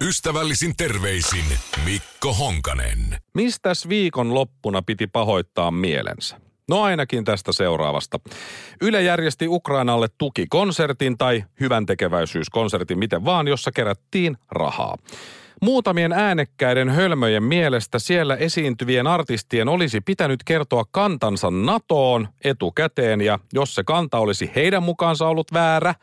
Ystävällisin terveisin Mikko Honkanen. Mistäs viikon loppuna piti pahoittaa mielensä? No ainakin tästä seuraavasta. Yle järjesti Ukrainalle tukikonsertin tai hyvän tekeväisyyskonsertin, miten vaan, jossa kerättiin rahaa. Muutamien äänekkäiden hölmöjen mielestä siellä esiintyvien artistien olisi pitänyt kertoa kantansa NATOon etukäteen ja jos se kanta olisi heidän mukaansa ollut väärä,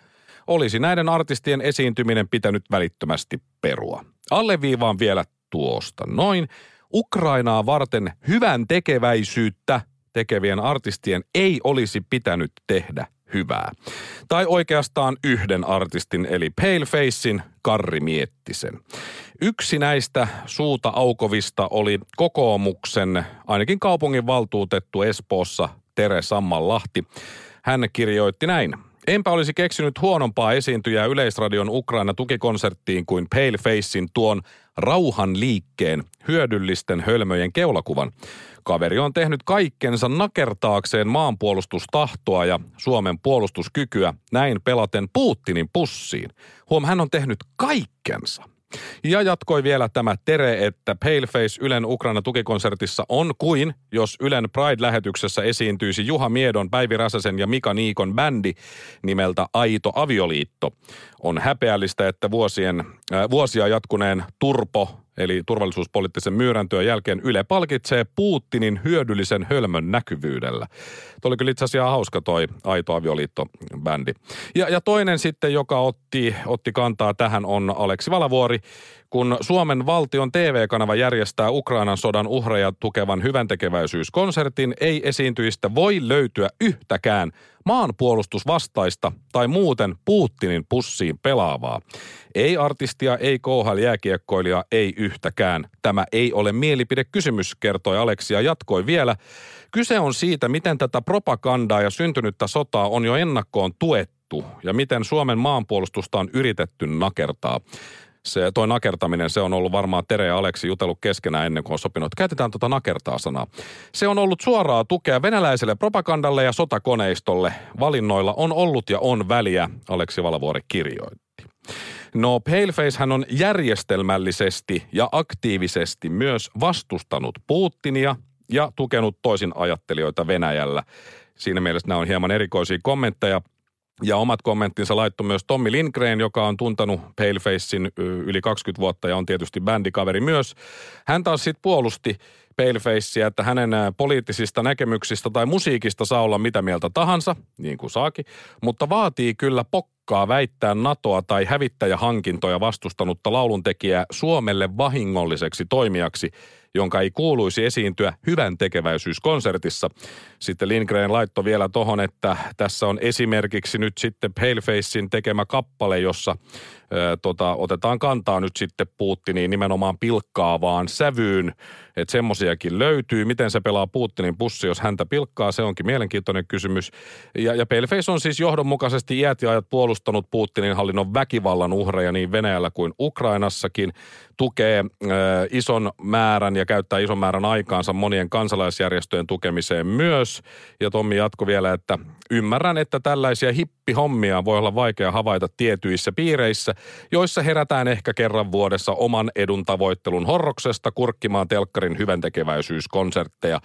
olisi näiden artistien esiintyminen pitänyt välittömästi perua. Alleviivaan vielä tuosta noin. Ukrainaa varten hyvän tekeväisyyttä tekevien artistien ei olisi pitänyt tehdä hyvää. Tai oikeastaan yhden artistin eli Palefacein Karri Miettisen. Yksi näistä suuta aukovista oli kokoomuksen, ainakin kaupungin valtuutettu Espoossa Tere Sammanlahti. Hän kirjoitti näin. Enpä olisi keksinyt huonompaa esiintyjää Yleisradion Ukraina tukikonserttiin kuin Palefacein tuon rauhan liikkeen hyödyllisten hölmöjen keulakuvan. Kaveri on tehnyt kaikkensa nakertaakseen maanpuolustustahtoa ja Suomen puolustuskykyä näin pelaten Putinin pussiin. Huom, hän on tehnyt kaikkensa. Ja jatkoi vielä tämä Tere, että Paleface Ylen Ukraina tukikonsertissa on kuin jos Ylen Pride-lähetyksessä esiintyisi Juha Miedon, Päivi Räsäsen ja Mika Niikon bändi nimeltä Aito Avioliitto. On häpeällistä, että vuosien, äh, vuosia jatkuneen Turpo eli turvallisuuspoliittisen myyräntyön jälkeen Yle palkitsee Putinin hyödyllisen hölmön näkyvyydellä. Tuo oli kyllä itse asiassa hauska toi Aito Avioliitto-bändi. Ja, ja toinen sitten, joka otti, otti kantaa tähän on Aleksi Valavuori, kun Suomen valtion TV-kanava järjestää Ukrainan sodan uhreja tukevan hyväntekeväisyyskonsertin, ei esiintyistä voi löytyä yhtäkään maanpuolustusvastaista tai muuten Putinin pussiin pelaavaa. Ei artistia, ei kouhal jääkiekkoilija, ei yhtäkään. Tämä ei ole mielipidekysymys, kertoi Aleksia jatkoi vielä. Kyse on siitä, miten tätä propagandaa ja syntynyttä sotaa on jo ennakkoon tuettu ja miten Suomen maanpuolustusta on yritetty nakertaa se, toi nakertaminen, se on ollut varmaan Tere ja Aleksi jutellut keskenään ennen kuin on sopinut, että käytetään tuota nakertaa sanaa. Se on ollut suoraa tukea venäläiselle propagandalle ja sotakoneistolle. Valinnoilla on ollut ja on väliä, Aleksi Valavuori kirjoitti. No Paleface hän on järjestelmällisesti ja aktiivisesti myös vastustanut Putinia ja tukenut toisin ajattelijoita Venäjällä. Siinä mielessä nämä on hieman erikoisia kommentteja. Ja omat kommenttinsa laittoi myös Tommi Lindgren, joka on tuntanut Palefacein yli 20 vuotta ja on tietysti bändikaveri myös. Hän taas sitten puolusti Palefacea, että hänen poliittisista näkemyksistä tai musiikista saa olla mitä mieltä tahansa, niin kuin saakin, mutta vaatii kyllä pokkaa väittää NATOa tai hävittäjähankintoja vastustanutta lauluntekijää Suomelle vahingolliseksi toimijaksi – jonka ei kuuluisi esiintyä hyvän tekeväisyyskonsertissa. Sitten Lindgren laittoi vielä tohon, että tässä on esimerkiksi nyt sitten Palefacein tekemä kappale, jossa tota, otetaan kantaa nyt sitten Putiniin nimenomaan pilkkaavaan sävyyn. Että semmosiakin löytyy. Miten se pelaa Putinin pussi, jos häntä pilkkaa, se onkin mielenkiintoinen kysymys. Ja, ja Paleface on siis johdonmukaisesti iät ja ajat puolustanut Putinin hallinnon väkivallan uhreja niin Venäjällä kuin Ukrainassakin. Tukee ö, ison määrän ja käyttää ison määrän aikaansa monien kansalaisjärjestöjen tukemiseen myös. Ja Tommi jatko vielä, että ymmärrän, että tällaisia hippihommia voi olla vaikea havaita tietyissä piireissä, joissa herätään ehkä kerran vuodessa oman edun tavoittelun horroksesta kurkkimaan telkkarin hyväntekeväisyyskonsertteja,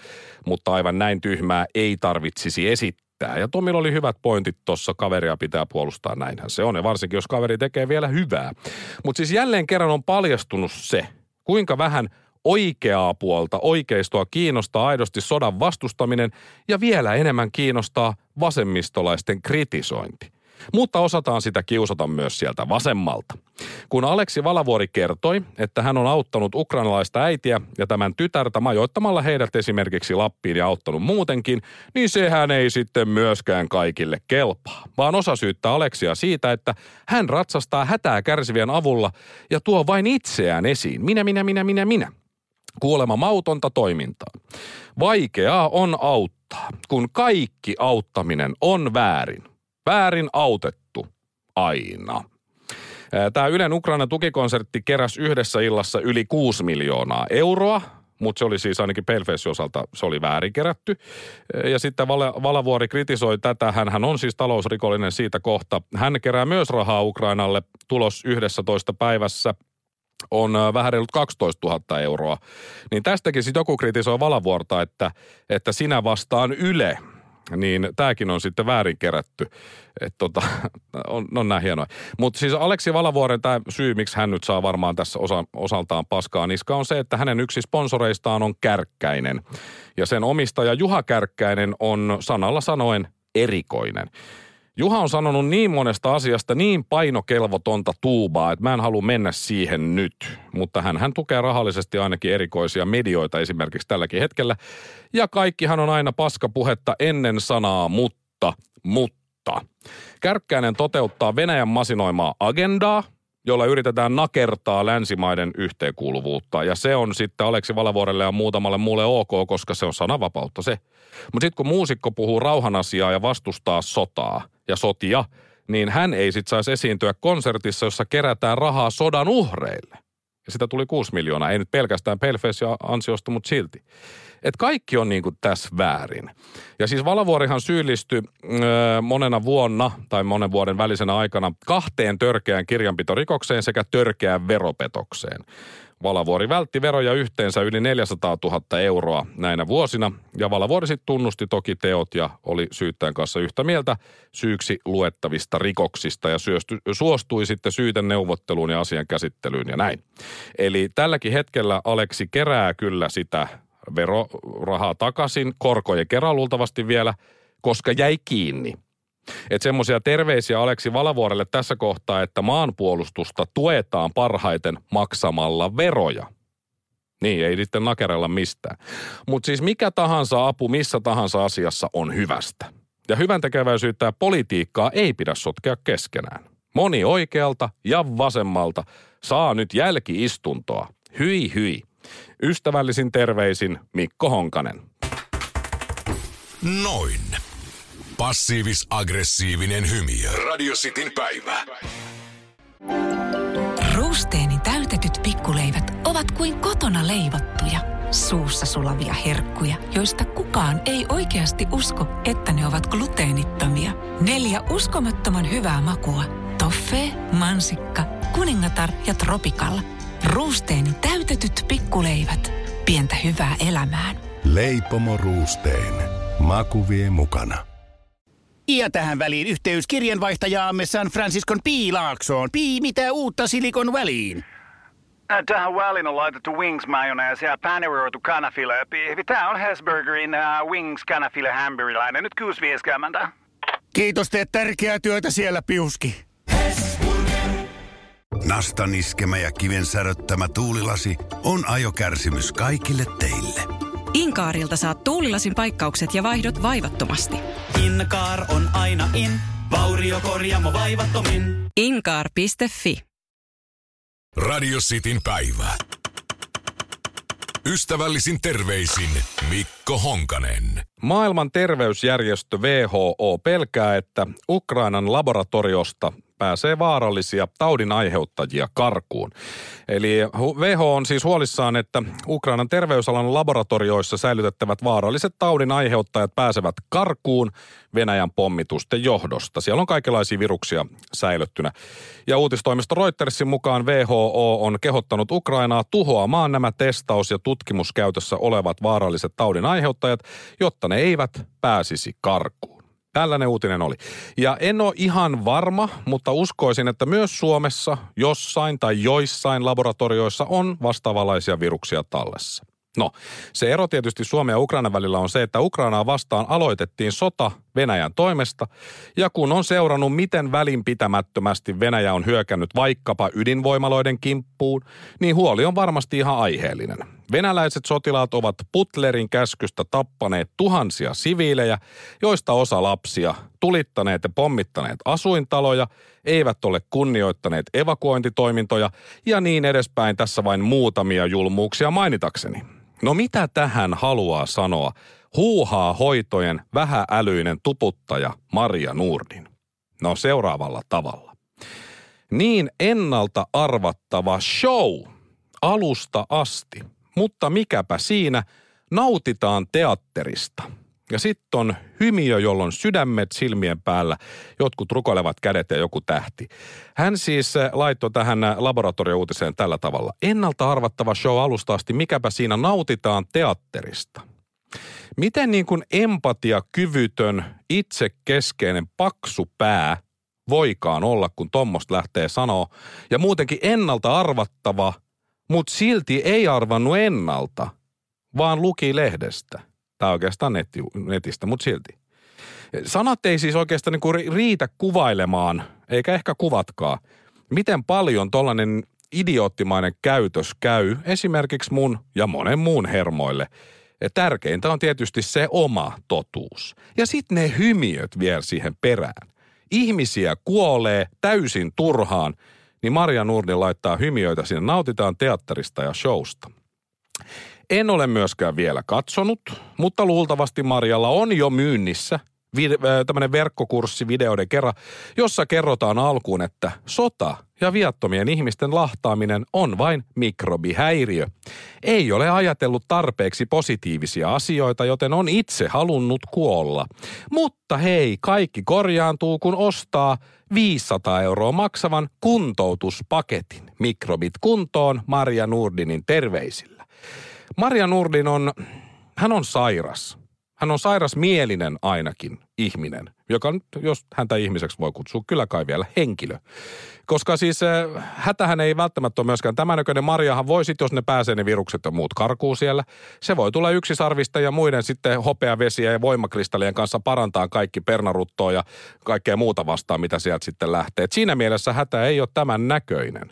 mutta aivan näin tyhmää ei tarvitsisi esittää. Ja Tomilla oli hyvät pointit tuossa, kaveria pitää puolustaa, näinhän se on. Ja varsinkin, jos kaveri tekee vielä hyvää. Mutta siis jälleen kerran on paljastunut se, kuinka vähän oikeaa puolta, oikeistoa kiinnostaa aidosti sodan vastustaminen ja vielä enemmän kiinnostaa vasemmistolaisten kritisointi. Mutta osataan sitä kiusata myös sieltä vasemmalta. Kun Aleksi Valavuori kertoi, että hän on auttanut ukrainalaista äitiä ja tämän tytärtä majoittamalla heidät esimerkiksi Lappiin ja auttanut muutenkin, niin sehän ei sitten myöskään kaikille kelpaa. Vaan osa syyttää Aleksia siitä, että hän ratsastaa hätää kärsivien avulla ja tuo vain itseään esiin. Minä, minä, minä, minä, minä. Kuolema mautonta toimintaa. Vaikeaa on auttaa, kun kaikki auttaminen on väärin. Väärin autettu. Aina. Tämä Ylen Ukraina tukikonsertti keräsi yhdessä illassa yli 6 miljoonaa euroa, mutta se oli siis ainakin Palefacein osalta, se oli väärin kerätty. Ja sitten Val- Valavuori kritisoi tätä, hän, hän on siis talousrikollinen siitä kohta. Hän kerää myös rahaa Ukrainalle, tulos 11 päivässä on vähän reilut 12 000 euroa. Niin tästäkin sitten joku kritisoi Valavuorta, että, että sinä vastaan Yle – niin tämäkin on sitten väärin kerätty. Et tota, on, on näin hienoa. Mutta siis Aleksi Valavuoren tämä syy, miksi hän nyt saa varmaan tässä osa, osaltaan paskaa niska, on se, että hänen yksi sponsoreistaan on Kärkkäinen. Ja sen omistaja Juha Kärkkäinen on sanalla sanoen erikoinen. Juha on sanonut niin monesta asiasta niin painokelvotonta tuubaa, että mä en halua mennä siihen nyt. Mutta hän, hän tukee rahallisesti ainakin erikoisia medioita esimerkiksi tälläkin hetkellä. Ja kaikkihan on aina paskapuhetta ennen sanaa mutta, mutta. Kärkkäinen toteuttaa Venäjän masinoimaa agendaa, jolla yritetään nakertaa länsimaiden yhteenkuuluvuutta. Ja se on sitten Aleksi Valavuorelle ja muutamalle muulle ok, koska se on sananvapautta se. Mutta sitten kun muusikko puhuu rauhanasiaa ja vastustaa sotaa ja sotia, niin hän ei sitten saisi esiintyä konsertissa, jossa kerätään rahaa sodan uhreille. Ja sitä tuli 6 miljoonaa, ei nyt pelkästään Paleface ansiosta, mutta silti. Et kaikki on niin kuin tässä väärin. Ja siis Valavuorihan syyllistyi öö, monena vuonna tai monen vuoden välisenä aikana kahteen törkeään kirjanpitorikokseen sekä törkeään veropetokseen. Valavuori vältti veroja yhteensä yli 400 000 euroa näinä vuosina, ja Valavuori sitten tunnusti toki teot ja oli syyttäjän kanssa yhtä mieltä syyksi luettavista rikoksista ja syösty, suostui sitten syyten neuvotteluun ja asian käsittelyyn ja näin. Eli tälläkin hetkellä Aleksi kerää kyllä sitä verorahaa takaisin, korkojen kerran luultavasti vielä, koska jäi kiinni. Että semmoisia terveisiä Aleksi Valavuorelle tässä kohtaa, että maanpuolustusta tuetaan parhaiten maksamalla veroja. Niin, ei sitten nakerella mistään. Mutta siis mikä tahansa apu missä tahansa asiassa on hyvästä. Ja hyvän tekeväisyyttä ja politiikkaa ei pidä sotkea keskenään. Moni oikealta ja vasemmalta saa nyt jälkiistuntoa. Hyi hyi. Ystävällisin terveisin Mikko Honkanen. Noin. Passiivis-aggressiivinen hymiö. Radio Cityn päivä. Ruusteeni täytetyt pikkuleivät ovat kuin kotona leivottuja, suussa sulavia herkkuja, joista kukaan ei oikeasti usko, että ne ovat gluteenittomia. Neljä uskomattoman hyvää makua. Toffee, mansikka, kuningatar ja tropikalla. Ruusteeni täytetyt pikkuleivät. Pientä hyvää elämään. Leipomo Ruusteen. Maku vie mukana. Ja tähän väliin yhteys kirjanvaihtajaamme San Franciscon Piilaaksoon. Pii, mitä uutta Silikon väliin? Äh, Tähän väliin on laitettu wings mayonnaise ja paneroitu kanafila. Tämä on Hesburgerin uh, wings kanafila hamburilainen. Nyt kuusi vieskäämäntä. Kiitos, teet tärkeää työtä siellä, Piuski. Nastan iskemä ja kiven säröttämä tuulilasi on ajokärsimys kaikille teille. Inkaarilta saat tuulilasin paikkaukset ja vaihdot vaivattomasti. Inkaar on aina in, vauriokorjaamo vaivattomin. Inkaar.fi Radio Cityn päivä. Ystävällisin terveisin Mikko Honkanen. Maailman terveysjärjestö WHO pelkää, että Ukrainan laboratoriosta pääsee vaarallisia taudin aiheuttajia karkuun. Eli WHO on siis huolissaan, että Ukrainan terveysalan laboratorioissa säilytettävät vaaralliset taudin aiheuttajat pääsevät karkuun Venäjän pommitusten johdosta. Siellä on kaikenlaisia viruksia säilyttynä. Ja uutistoimisto Reutersin mukaan WHO on kehottanut Ukrainaa tuhoamaan nämä testaus- ja tutkimuskäytössä olevat vaaralliset taudin aiheuttajat, jotta ne eivät pääsisi karkuun. Tällainen uutinen oli. Ja en ole ihan varma, mutta uskoisin, että myös Suomessa jossain tai joissain laboratorioissa on vastaavanlaisia viruksia tallessa. No, se ero tietysti Suomen ja Ukrainan välillä on se, että Ukrainaa vastaan aloitettiin sota Venäjän toimesta, ja kun on seurannut, miten välinpitämättömästi Venäjä on hyökännyt vaikkapa ydinvoimaloiden kimppuun, niin huoli on varmasti ihan aiheellinen. Venäläiset sotilaat ovat Putlerin käskystä tappaneet tuhansia siviilejä, joista osa lapsia, tulittaneet ja pommittaneet asuintaloja, eivät ole kunnioittaneet evakuointitoimintoja ja niin edespäin tässä vain muutamia julmuuksia mainitakseni. No mitä tähän haluaa sanoa huuhaa hoitojen vähäälyinen tuputtaja Maria Nurdin? No seuraavalla tavalla. Niin ennalta arvattava show alusta asti, mutta mikäpä siinä, nautitaan teatterista. Ja sitten on hymiö, jolloin sydämet silmien päällä, jotkut rukoilevat kädet ja joku tähti. Hän siis äh, laittoi tähän äh, laboratoriouutiseen tällä tavalla. Ennalta arvattava show alusta asti, mikäpä siinä nautitaan teatterista. Miten niin kuin empatia, kyvytön, itsekeskeinen, paksu pää voikaan olla, kun tuommoista lähtee sanoa. Ja muutenkin ennalta arvattava, mutta silti ei arvannut ennalta, vaan luki lehdestä. Tai oikeastaan netti, netistä, mutta silti. Sanat ei siis oikeastaan niin kuin riitä kuvailemaan, eikä ehkä kuvatkaa, miten paljon tollainen idioottimainen käytös käy esimerkiksi mun ja monen muun hermoille. Ja tärkeintä on tietysti se oma totuus. Ja sitten ne hymiöt vielä siihen perään ihmisiä kuolee täysin turhaan, niin Maria Nurdin laittaa hymiöitä sinne. Nautitaan teatterista ja showsta. En ole myöskään vielä katsonut, mutta luultavasti Marjalla on jo myynnissä tämmöinen verkkokurssi videoiden kerran, jossa kerrotaan alkuun, että sota ja viattomien ihmisten lahtaaminen on vain mikrobihäiriö. Ei ole ajatellut tarpeeksi positiivisia asioita, joten on itse halunnut kuolla. Mutta hei, kaikki korjaantuu, kun ostaa 500 euroa maksavan kuntoutuspaketin. Mikrobit kuntoon Maria Nurdinin terveisillä. Maria Nurdin on, hän on sairas. Hän on sairas mielinen ainakin ihminen, joka nyt, jos häntä ihmiseksi voi kutsua, kyllä kai vielä henkilö. Koska siis äh, hätähän ei välttämättä ole myöskään tämän näköinen. Marjahan voi sitten, jos ne pääsee ne virukset ja muut karkuu siellä. Se voi tulla yksisarvista ja muiden sitten hopeavesiä ja voimakristallien kanssa parantaa kaikki pernaruttoa ja kaikkea muuta vastaan, mitä sieltä sitten lähtee. Et siinä mielessä hätä ei ole tämän näköinen.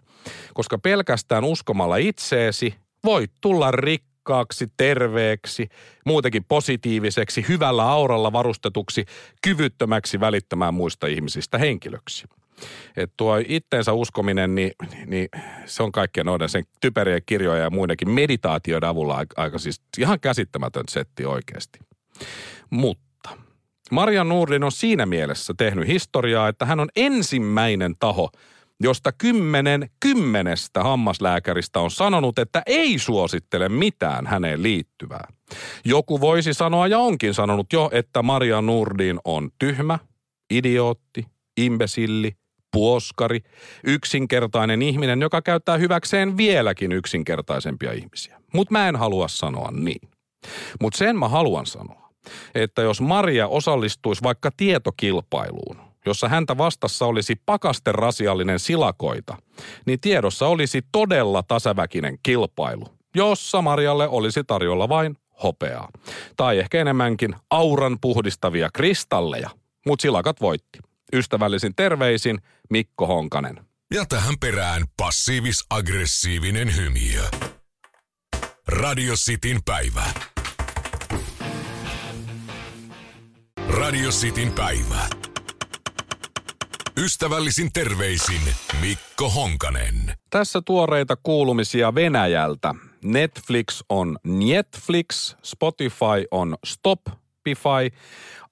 Koska pelkästään uskomalla itseesi voit tulla rikki rikkaaksi, terveeksi, muutenkin positiiviseksi, hyvällä auralla varustetuksi, kyvyttömäksi välittämään muista ihmisistä henkilöksi. Et tuo itteensä uskominen, niin, niin se on kaikkien noiden sen typerien kirjoja ja muidenkin meditaatioiden avulla aika, siis ihan käsittämätön setti oikeasti. Mutta Maria Nurdin on siinä mielessä tehnyt historiaa, että hän on ensimmäinen taho – josta kymmenen kymmenestä hammaslääkäristä on sanonut, että ei suosittele mitään häneen liittyvää. Joku voisi sanoa ja onkin sanonut jo, että Maria Nurdin on tyhmä, idiootti, imbesilli, puoskari, yksinkertainen ihminen, joka käyttää hyväkseen vieläkin yksinkertaisempia ihmisiä. Mutta mä en halua sanoa niin. Mutta sen mä haluan sanoa, että jos Maria osallistuisi vaikka tietokilpailuun, jossa häntä vastassa olisi rasiallinen silakoita, niin tiedossa olisi todella tasaväkinen kilpailu, jossa Marjalle olisi tarjolla vain hopeaa. Tai ehkä enemmänkin auran puhdistavia kristalleja. Mutta silakat voitti. Ystävällisin terveisin Mikko Honkanen. Ja tähän perään passiivis-aggressiivinen hymiö. Radio Cityn päivä. Radio Cityn päivä. Ystävällisin terveisin Mikko Honkanen. Tässä tuoreita kuulumisia Venäjältä. Netflix on Netflix, Spotify on Stopify,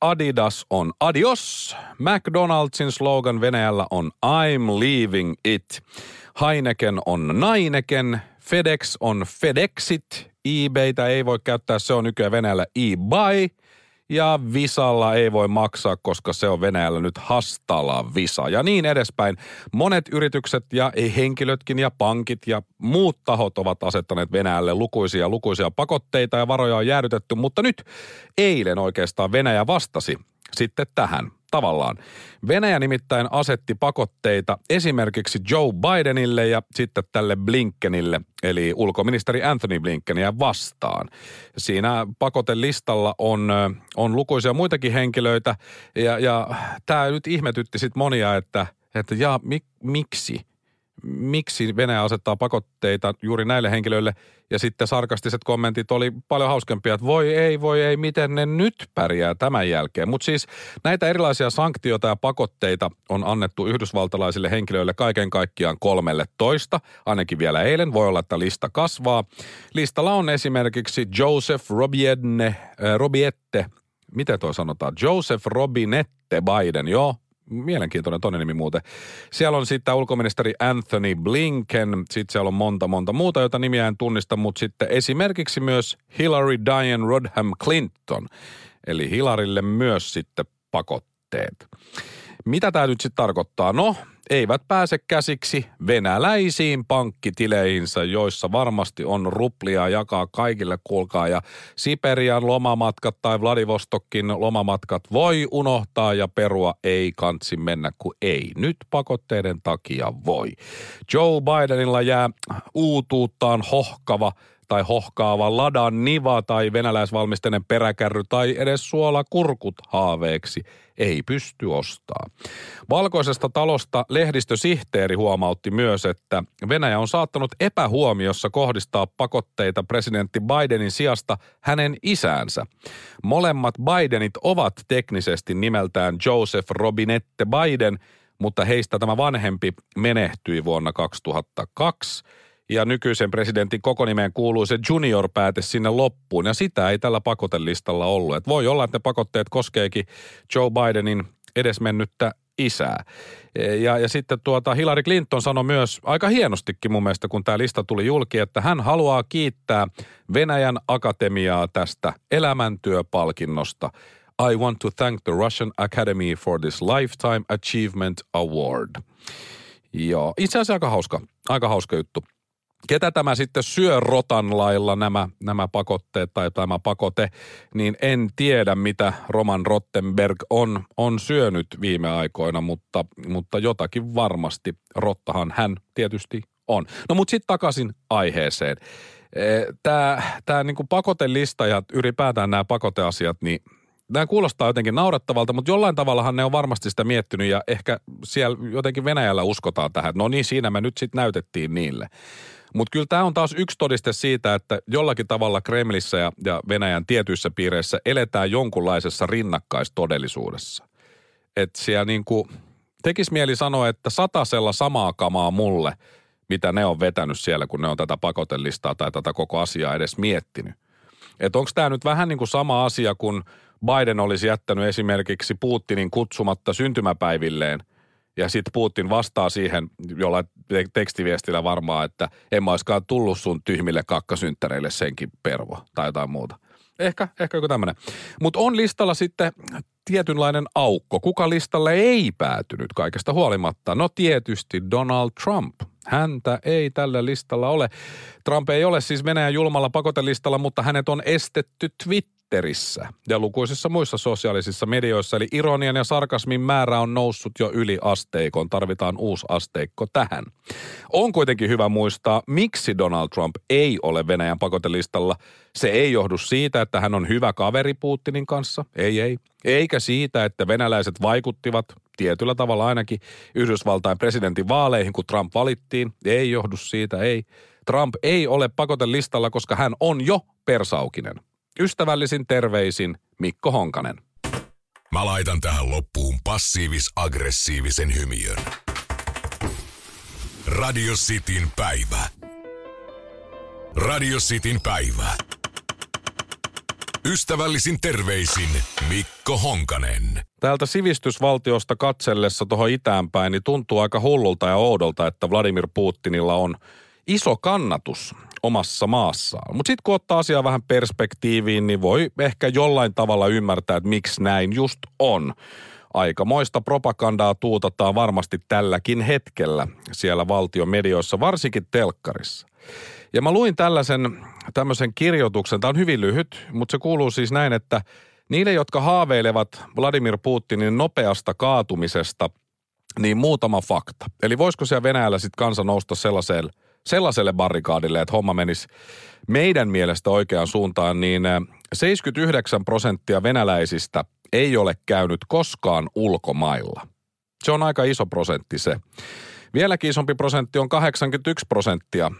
Adidas on Adios, McDonald'sin slogan Venäjällä on I'm leaving it, Heineken on Naineken, FedEx on FedExit, eBaytä ei voi käyttää, se on nykyään Venäjällä eBay – ja Visalla ei voi maksaa, koska se on Venäjällä nyt hastala Visa. Ja niin edespäin. Monet yritykset ja henkilötkin ja pankit ja muut tahot ovat asettaneet Venäjälle lukuisia lukuisia pakotteita ja varoja on jäädytetty, mutta nyt eilen oikeastaan Venäjä vastasi sitten tähän tavallaan. Venäjä nimittäin asetti pakotteita esimerkiksi Joe Bidenille ja sitten tälle Blinkenille, eli ulkoministeri Anthony Blinkenia vastaan. Siinä pakotelistalla on, on lukuisia muitakin henkilöitä ja, ja tämä nyt ihmetytti sitten monia, että, että ja mik, miksi – miksi Venäjä asettaa pakotteita juuri näille henkilöille. Ja sitten sarkastiset kommentit oli paljon hauskempia, että voi ei, voi ei, miten ne nyt pärjää tämän jälkeen. Mutta siis näitä erilaisia sanktioita ja pakotteita on annettu yhdysvaltalaisille henkilöille kaiken kaikkiaan kolmelle toista, ainakin vielä eilen. Voi olla, että lista kasvaa. Listalla on esimerkiksi Joseph Robienne, äh, Robiette, miten toi sanotaan? Joseph Robinette Biden, joo, mielenkiintoinen toinen nimi muuten. Siellä on sitten ulkoministeri Anthony Blinken, sitten siellä on monta monta muuta, joita nimiä en tunnista, mutta sitten esimerkiksi myös Hillary Diane Rodham Clinton. Eli Hilarille myös sitten pakotteet. Mitä tämä nyt sitten tarkoittaa? No, eivät pääse käsiksi venäläisiin pankkitileihinsä, joissa varmasti on ruplia jakaa kaikille kulkaa. Ja Siperian lomamatkat tai Vladivostokin lomamatkat voi unohtaa ja perua ei kansi mennä, kun ei. Nyt pakotteiden takia voi. Joe Bidenilla jää uutuuttaan hohkava tai hohkaava ladan niva tai venäläisvalmisteinen peräkärry tai edes suolakurkut haaveeksi ei pysty ostaa. Valkoisesta talosta lehdistösihteeri huomautti myös, että Venäjä on saattanut epähuomiossa kohdistaa pakotteita presidentti Bidenin sijasta hänen isäänsä. Molemmat Bidenit ovat teknisesti nimeltään Joseph Robinette Biden, mutta heistä tämä vanhempi menehtyi vuonna 2002 – ja nykyisen presidentin kokonimeen kuuluu se junior-pääte sinne loppuun, ja sitä ei tällä pakotelistalla ollut. Et voi olla, että ne pakotteet koskeekin Joe Bidenin edesmennyttä isää. Ja, ja sitten tuota Hillary Clinton sanoi myös aika hienostikin mun mielestä, kun tämä lista tuli julki, että hän haluaa kiittää Venäjän akatemiaa tästä elämäntyöpalkinnosta. I want to thank the Russian Academy for this Lifetime Achievement Award. Joo, itse asiassa aika hauska, aika hauska juttu ketä tämä sitten syö rotan lailla nämä, nämä pakotteet tai tämä pakote, niin en tiedä mitä Roman Rottenberg on, on syönyt viime aikoina, mutta, mutta jotakin varmasti. Rottahan hän tietysti on. No mutta sitten takaisin aiheeseen. Tämä, tämä niin pakotelista ja ylipäätään nämä pakoteasiat, niin nämä kuulostaa jotenkin naurettavalta, mutta jollain tavallahan ne on varmasti sitä miettinyt ja ehkä siellä jotenkin Venäjällä uskotaan tähän. No niin, siinä me nyt sitten näytettiin niille. Mutta kyllä tämä on taas yksi todiste siitä, että jollakin tavalla Kremlissä ja, ja Venäjän tietyissä piireissä eletään jonkunlaisessa rinnakkaistodellisuudessa. Että siellä niin kuin, tekisi mieli sanoa, että satasella samaa kamaa mulle, mitä ne on vetänyt siellä, kun ne on tätä pakotelistaa tai tätä koko asiaa edes miettinyt. Että onko tämä nyt vähän niin kuin sama asia, kun Biden olisi jättänyt esimerkiksi Putinin kutsumatta syntymäpäivilleen – ja sitten Putin vastaa siihen jollain tekstiviestillä varmaan, että en mä olisikaan tullut sun tyhmille kakkasynttäreille senkin pervo tai jotain muuta. Ehkä, ehkä joku tämmöinen. Mutta on listalla sitten tietynlainen aukko. Kuka listalle ei päätynyt kaikesta huolimatta? No tietysti Donald Trump. Häntä ei tällä listalla ole. Trump ei ole siis Venäjän julmalla pakotelistalla, mutta hänet on estetty Twitter Twitterissä ja lukuisissa muissa sosiaalisissa medioissa. Eli ironian ja sarkasmin määrä on noussut jo yli asteikon. Tarvitaan uusi asteikko tähän. On kuitenkin hyvä muistaa, miksi Donald Trump ei ole Venäjän pakotelistalla. Se ei johdu siitä, että hän on hyvä kaveri Putinin kanssa. Ei, ei. Eikä siitä, että venäläiset vaikuttivat tietyllä tavalla ainakin Yhdysvaltain presidentin vaaleihin, kun Trump valittiin. Ei johdu siitä, ei. Trump ei ole pakotelistalla, koska hän on jo persaukinen. Ystävällisin terveisin Mikko Honkanen. Mä laitan tähän loppuun passiivis-aggressiivisen hymiön. Radio Cityn päivä. Radio Cityn päivä. Ystävällisin terveisin Mikko Honkanen. Täältä sivistysvaltiosta katsellessa tuohon itäänpäin, niin tuntuu aika hullulta ja oudolta, että Vladimir Putinilla on iso kannatus omassa maassaan. Mutta sitten kun ottaa asiaa vähän perspektiiviin, niin voi ehkä jollain tavalla ymmärtää, että miksi näin just on. Aikamoista propagandaa tuutataan varmasti tälläkin hetkellä siellä valtion medioissa, varsinkin telkkarissa. Ja mä luin tällaisen tämmöisen kirjoituksen, tämä on hyvin lyhyt, mutta se kuuluu siis näin, että niille, jotka haaveilevat Vladimir Putinin nopeasta kaatumisesta, niin muutama fakta. Eli voisiko siellä Venäjällä sitten kansa nousta sellaiselle – sellaiselle barrikaadille, että homma menisi meidän mielestä oikeaan suuntaan, niin 79 prosenttia venäläisistä ei ole käynyt koskaan ulkomailla. Se on aika iso prosentti se. Vieläkin isompi prosentti on 81 prosenttia.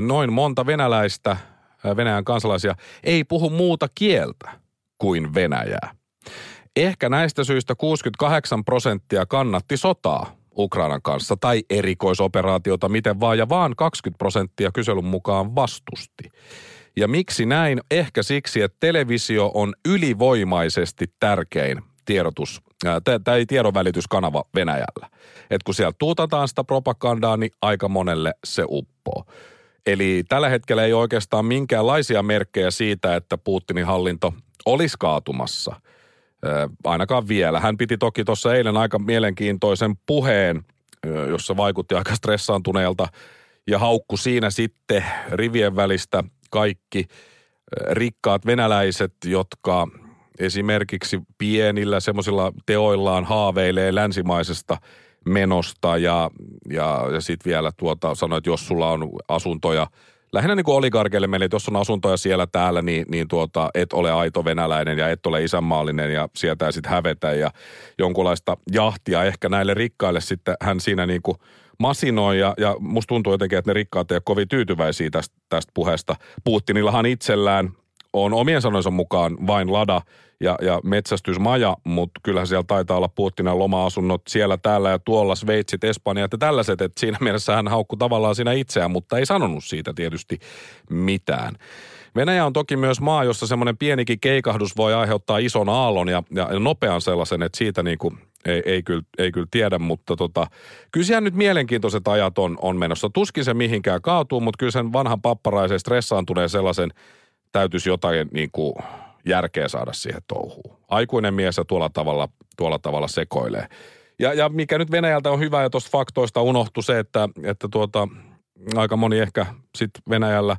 Noin monta venäläistä, Venäjän kansalaisia, ei puhu muuta kieltä kuin Venäjää. Ehkä näistä syistä 68 prosenttia kannatti sotaa Ukrainan kanssa tai erikoisoperaatiota miten vaan, ja vaan 20 prosenttia kyselyn mukaan vastusti. Ja miksi näin? Ehkä siksi, että televisio on ylivoimaisesti tärkein tiedotus, tai tiedonvälityskanava Venäjällä. Et kun siellä tuutataan sitä propagandaa, niin aika monelle se uppoo. Eli tällä hetkellä ei oikeastaan minkäänlaisia merkkejä siitä, että Putinin hallinto olisi kaatumassa. Ainakaan vielä. Hän piti toki tuossa eilen aika mielenkiintoisen puheen, jossa vaikutti aika stressaantuneelta ja haukku siinä sitten rivien välistä kaikki rikkaat venäläiset, jotka esimerkiksi pienillä semmoisilla teoillaan haaveilee länsimaisesta menosta ja, ja, ja sitten vielä tuota, sanoit, että jos sulla on asuntoja, lähinnä niin kuin oligarkeille meille, että jos on asuntoja siellä täällä, niin, niin tuota, et ole aito venäläinen ja et ole isänmaallinen ja sieltä sitten hävetä ja jonkunlaista jahtia ehkä näille rikkaille sitten hän siinä niin kuin masinoi ja, ja musta tuntuu jotenkin, että ne rikkaat eivät kovin tyytyväisiä tästä, tästä puheesta. Putinillahan itsellään on omien sanoinsa mukaan vain lada ja, ja metsästysmaja, mutta kyllähän siellä taitaa olla Putinin loma-asunnot siellä, täällä ja tuolla, Sveitsit, Espanjat ja tällaiset, että siinä mielessä hän haukkui tavallaan siinä itseään, mutta ei sanonut siitä tietysti mitään. Venäjä on toki myös maa, jossa semmoinen pienikin keikahdus voi aiheuttaa ison aallon ja, ja nopean sellaisen, että siitä niin kuin ei, ei, kyllä, ei kyllä tiedä, mutta tota, kyllä siellä nyt mielenkiintoiset ajat on, on menossa. Tuskin se mihinkään kaatuu, mutta kyllä sen vanhan papparaisen stressaantuneen sellaisen täytyisi jotain niin kuin järkeä saada siihen touhuun. Aikuinen mies ja tuolla tavalla, tuolla tavalla sekoilee. Ja, ja mikä nyt Venäjältä on hyvä ja tuosta faktoista unohtui se, että, että tuota, aika moni ehkä sitten Venäjällä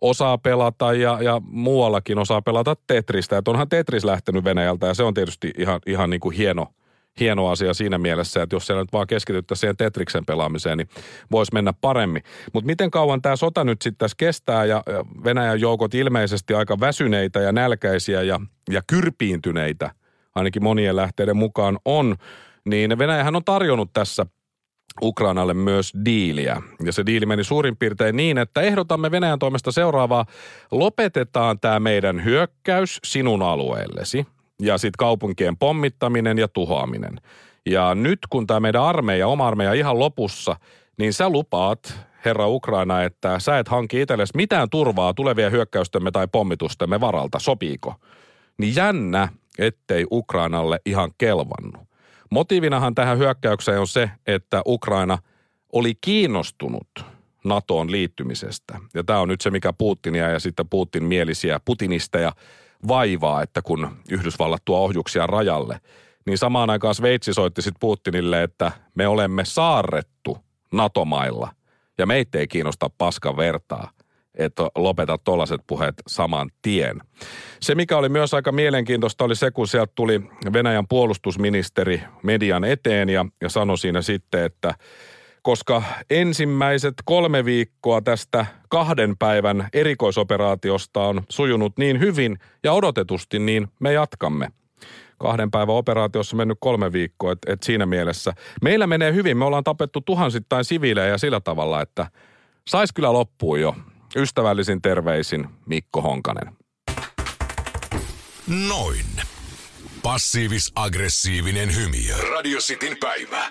osaa pelata ja, ja muuallakin osaa pelata Tetristä. Että onhan Tetris lähtenyt Venäjältä ja se on tietysti ihan, ihan niin kuin hieno – hieno asia siinä mielessä, että jos siellä nyt vaan keskityttäisiin siihen Tetriksen pelaamiseen, niin voisi mennä paremmin. Mutta miten kauan tämä sota nyt sitten tässä kestää ja Venäjän joukot ilmeisesti aika väsyneitä ja nälkäisiä ja, ja kyrpiintyneitä, ainakin monien lähteiden mukaan on, niin Venäjähän on tarjonnut tässä Ukrainalle myös diiliä. Ja se diili meni suurin piirtein niin, että ehdotamme Venäjän toimesta seuraavaa. Lopetetaan tämä meidän hyökkäys sinun alueellesi – ja sitten kaupunkien pommittaminen ja tuhoaminen. Ja nyt kun tämä meidän armeija, oma armeija ihan lopussa, niin sä lupaat, herra Ukraina, että sä et hanki itsellesi mitään turvaa tulevien hyökkäystemme tai pommitustemme varalta, sopiiko? Niin jännä, ettei Ukrainalle ihan kelvannut. Motiivinahan tähän hyökkäykseen on se, että Ukraina oli kiinnostunut NATOon liittymisestä. Ja tämä on nyt se, mikä Putinia ja sitten Putin mielisiä putinisteja vaivaa, että kun Yhdysvallat tuo ohjuksia rajalle, niin samaan aikaan Sveitsi soitti sitten Putinille, että me olemme saarrettu NATO-mailla ja meitä ei kiinnosta paskan vertaa että lopeta tuollaiset puheet saman tien. Se, mikä oli myös aika mielenkiintoista, oli se, kun sieltä tuli Venäjän puolustusministeri median eteen ja, ja sanoi siinä sitten, että koska ensimmäiset kolme viikkoa tästä kahden päivän erikoisoperaatiosta on sujunut niin hyvin ja odotetusti, niin me jatkamme. Kahden päivän operaatiossa on mennyt kolme viikkoa, että et siinä mielessä. Meillä menee hyvin, me ollaan tapettu tuhansittain siviilejä sillä tavalla, että sais kyllä loppuun jo. Ystävällisin terveisin Mikko Honkanen. Noin. Passiivis-aggressiivinen hymy. Radio Cityn päivä.